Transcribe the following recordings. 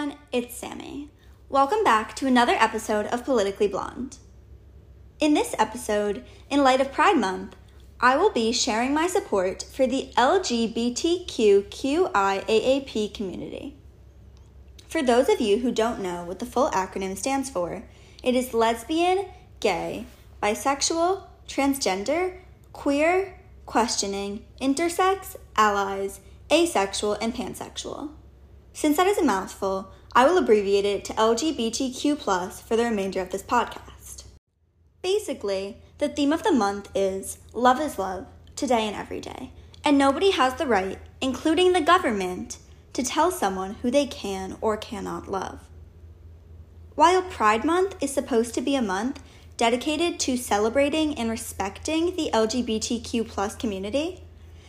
everyone, it's Sammy. Welcome back to another episode of Politically Blonde. In this episode, in light of Pride Month, I will be sharing my support for the LGBTQIAAP community. For those of you who don't know what the full acronym stands for, it is lesbian, gay, bisexual, transgender, queer, questioning, intersex, allies, asexual, and pansexual. Since that is a mouthful, I will abbreviate it to LGBTQ for the remainder of this podcast. Basically, the theme of the month is Love is Love, today and every day, and nobody has the right, including the government, to tell someone who they can or cannot love. While Pride Month is supposed to be a month dedicated to celebrating and respecting the LGBTQ community,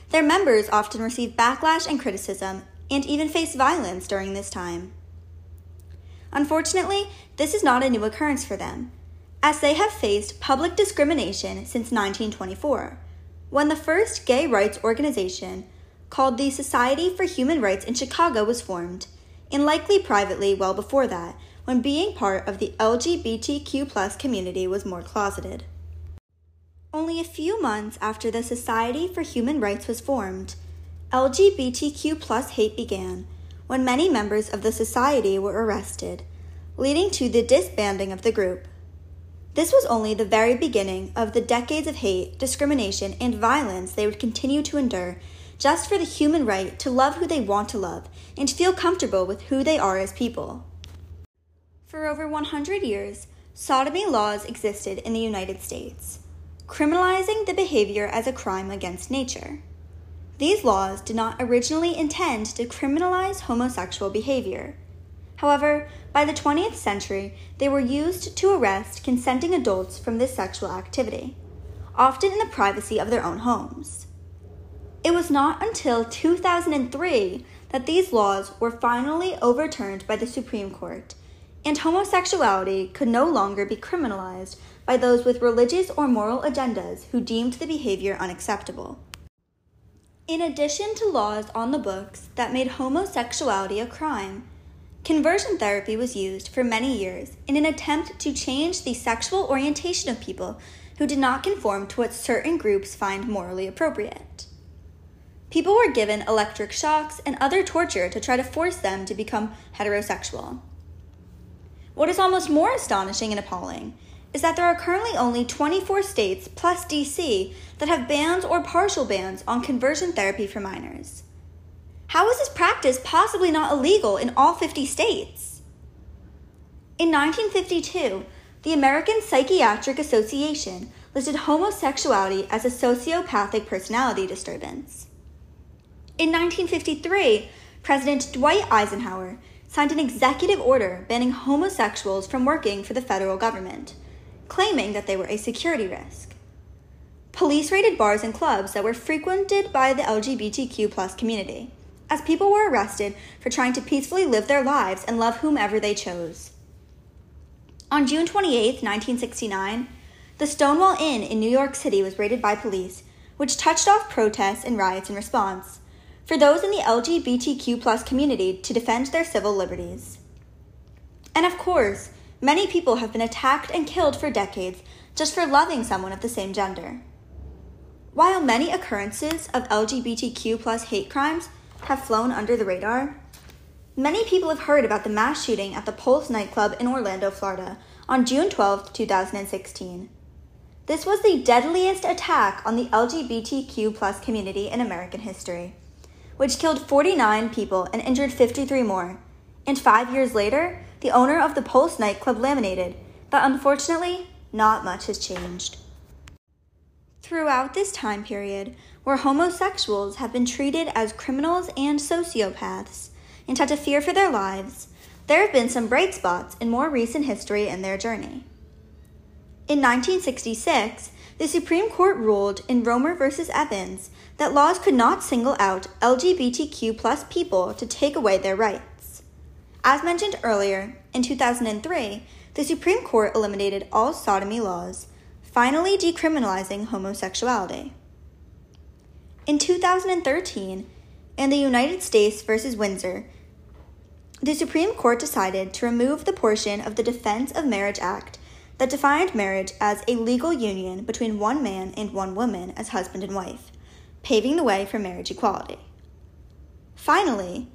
their members often receive backlash and criticism and even face violence during this time. Unfortunately, this is not a new occurrence for them, as they have faced public discrimination since 1924, when the first gay rights organization, called the Society for Human Rights in Chicago, was formed, and likely privately well before that, when being part of the LGBTQ community was more closeted. Only a few months after the Society for Human Rights was formed, LGBTQ plus hate began when many members of the society were arrested, leading to the disbanding of the group. This was only the very beginning of the decades of hate, discrimination, and violence they would continue to endure just for the human right to love who they want to love and feel comfortable with who they are as people. For over 100 years, sodomy laws existed in the United States, criminalizing the behavior as a crime against nature. These laws did not originally intend to criminalize homosexual behavior. However, by the 20th century, they were used to arrest consenting adults from this sexual activity, often in the privacy of their own homes. It was not until 2003 that these laws were finally overturned by the Supreme Court, and homosexuality could no longer be criminalized by those with religious or moral agendas who deemed the behavior unacceptable. In addition to laws on the books that made homosexuality a crime, conversion therapy was used for many years in an attempt to change the sexual orientation of people who did not conform to what certain groups find morally appropriate. People were given electric shocks and other torture to try to force them to become heterosexual. What is almost more astonishing and appalling is that there are currently only 24 states plus DC that have bans or partial bans on conversion therapy for minors. How is this practice possibly not illegal in all 50 states? In 1952, the American Psychiatric Association listed homosexuality as a sociopathic personality disturbance. In 1953, President Dwight Eisenhower signed an executive order banning homosexuals from working for the federal government claiming that they were a security risk. Police raided bars and clubs that were frequented by the LGBTQ community, as people were arrested for trying to peacefully live their lives and love whomever they chose. On June 28, 1969, the Stonewall Inn in New York City was raided by police, which touched off protests and riots in response for those in the LGBTQ community to defend their civil liberties. And of course, Many people have been attacked and killed for decades just for loving someone of the same gender. While many occurrences of LGBTQ plus hate crimes have flown under the radar, many people have heard about the mass shooting at the Pulse nightclub in Orlando, Florida on June 12, 2016. This was the deadliest attack on the LGBTQ plus community in American history, which killed 49 people and injured 53 more. And five years later, the owner of the Pulse nightclub laminated but unfortunately not much has changed. Throughout this time period, where homosexuals have been treated as criminals and sociopaths and had to fear for their lives, there have been some bright spots in more recent history in their journey. In 1966, the Supreme Court ruled in Romer v. Evans that laws could not single out LGBTQ people to take away their rights. As mentioned earlier, in 2003, the Supreme Court eliminated all sodomy laws, finally decriminalizing homosexuality. In 2013, in the United States versus Windsor, the Supreme Court decided to remove the portion of the Defense of Marriage Act that defined marriage as a legal union between one man and one woman as husband and wife, paving the way for marriage equality. Finally,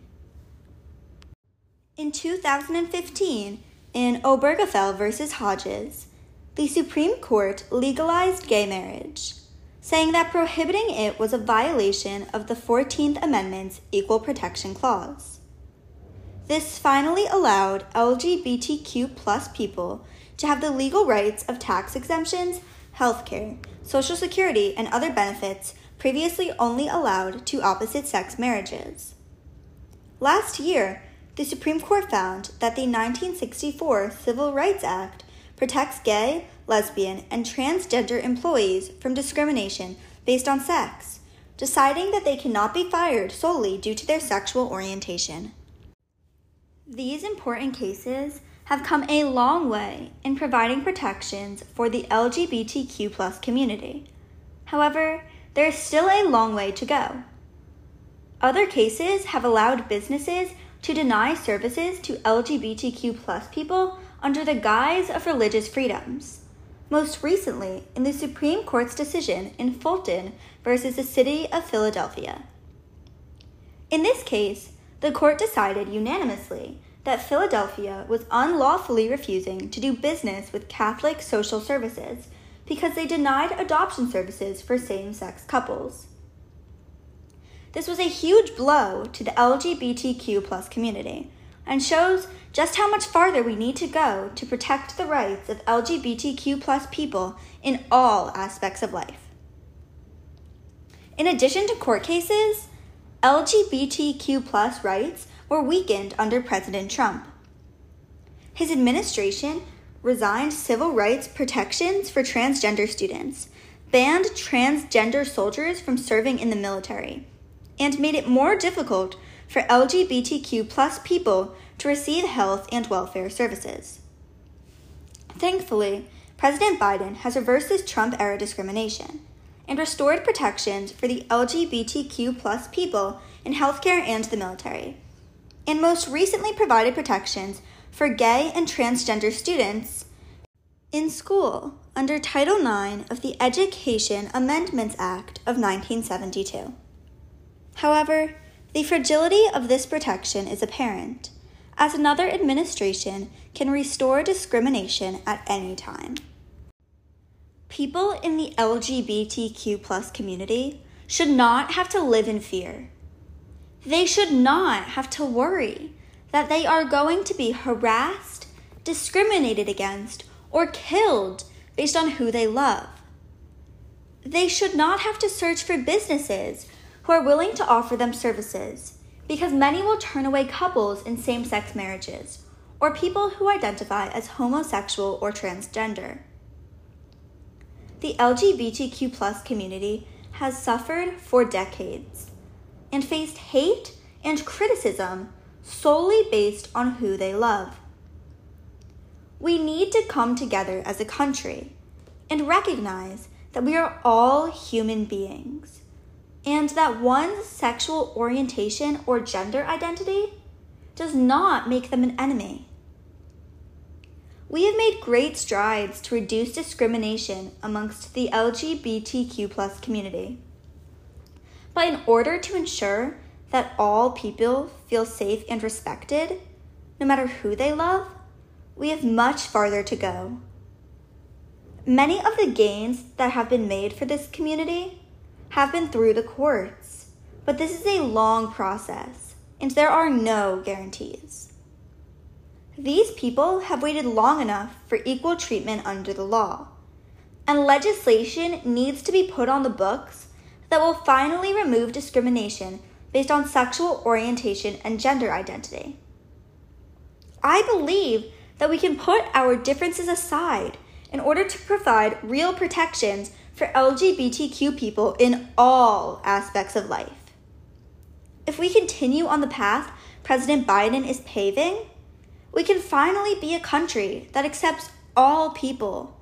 in 2015, in Obergefell v. Hodges, the Supreme Court legalized gay marriage, saying that prohibiting it was a violation of the 14th Amendment's Equal Protection Clause. This finally allowed LGBTQ plus people to have the legal rights of tax exemptions, health care, Social Security, and other benefits previously only allowed to opposite sex marriages. Last year, the Supreme Court found that the 1964 Civil Rights Act protects gay, lesbian, and transgender employees from discrimination based on sex, deciding that they cannot be fired solely due to their sexual orientation. These important cases have come a long way in providing protections for the LGBTQ community. However, there is still a long way to go. Other cases have allowed businesses to deny services to LGBTQ plus people under the guise of religious freedoms. Most recently, in the Supreme Court's decision in Fulton versus the City of Philadelphia. In this case, the court decided unanimously that Philadelphia was unlawfully refusing to do business with Catholic Social Services because they denied adoption services for same sex couples. This was a huge blow to the LGBTQ plus community and shows just how much farther we need to go to protect the rights of LGBTQ plus people in all aspects of life. In addition to court cases, LGBTQ plus rights were weakened under President Trump. His administration resigned civil rights protections for transgender students, banned transgender soldiers from serving in the military, and made it more difficult for LGBTQ plus people to receive health and welfare services. Thankfully, President Biden has reversed this Trump era discrimination and restored protections for the LGBTQ plus people in healthcare and the military, and most recently provided protections for gay and transgender students in school under Title IX of the Education Amendments Act of 1972. However, the fragility of this protection is apparent, as another administration can restore discrimination at any time. People in the LGBTQ community should not have to live in fear. They should not have to worry that they are going to be harassed, discriminated against, or killed based on who they love. They should not have to search for businesses who are willing to offer them services, because many will turn away couples in same sex marriages or people who identify as homosexual or transgender. The LGBTQ community has suffered for decades and faced hate and criticism solely based on who they love. We need to come together as a country and recognize that we are all human beings and that one's sexual orientation or gender identity does not make them an enemy. We have made great strides to reduce discrimination amongst the LGBTQ community. But in order to ensure that all people feel safe and respected, no matter who they love, we have much farther to go. Many of the gains that have been made for this community have been through the courts, but this is a long process, and there are no guarantees. These people have waited long enough for equal treatment under the law, and legislation needs to be put on the books that will finally remove discrimination based on sexual orientation and gender identity. I believe that we can put our differences aside in order to provide real protections for LGBTQ people in all aspects of life. If we continue on the path President Biden is paving, we can finally be a country that accepts all people,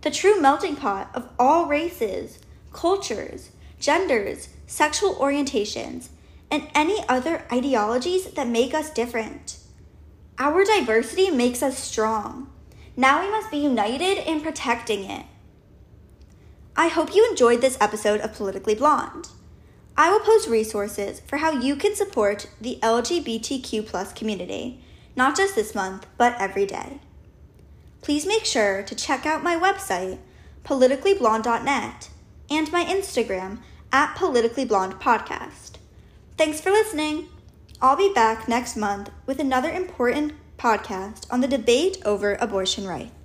the true melting pot of all races, cultures, genders, sexual orientations, and any other ideologies that make us different, Our diversity makes us strong. Now we must be united in protecting it. I hope you enjoyed this episode of Politically Blonde. I will post resources for how you can support the LGBTQ community, not just this month, but every day. Please make sure to check out my website, politicallyblonde.net, and my Instagram at politicallyblondepodcast. Thanks for listening. I'll be back next month with another important podcast on the debate over abortion rights.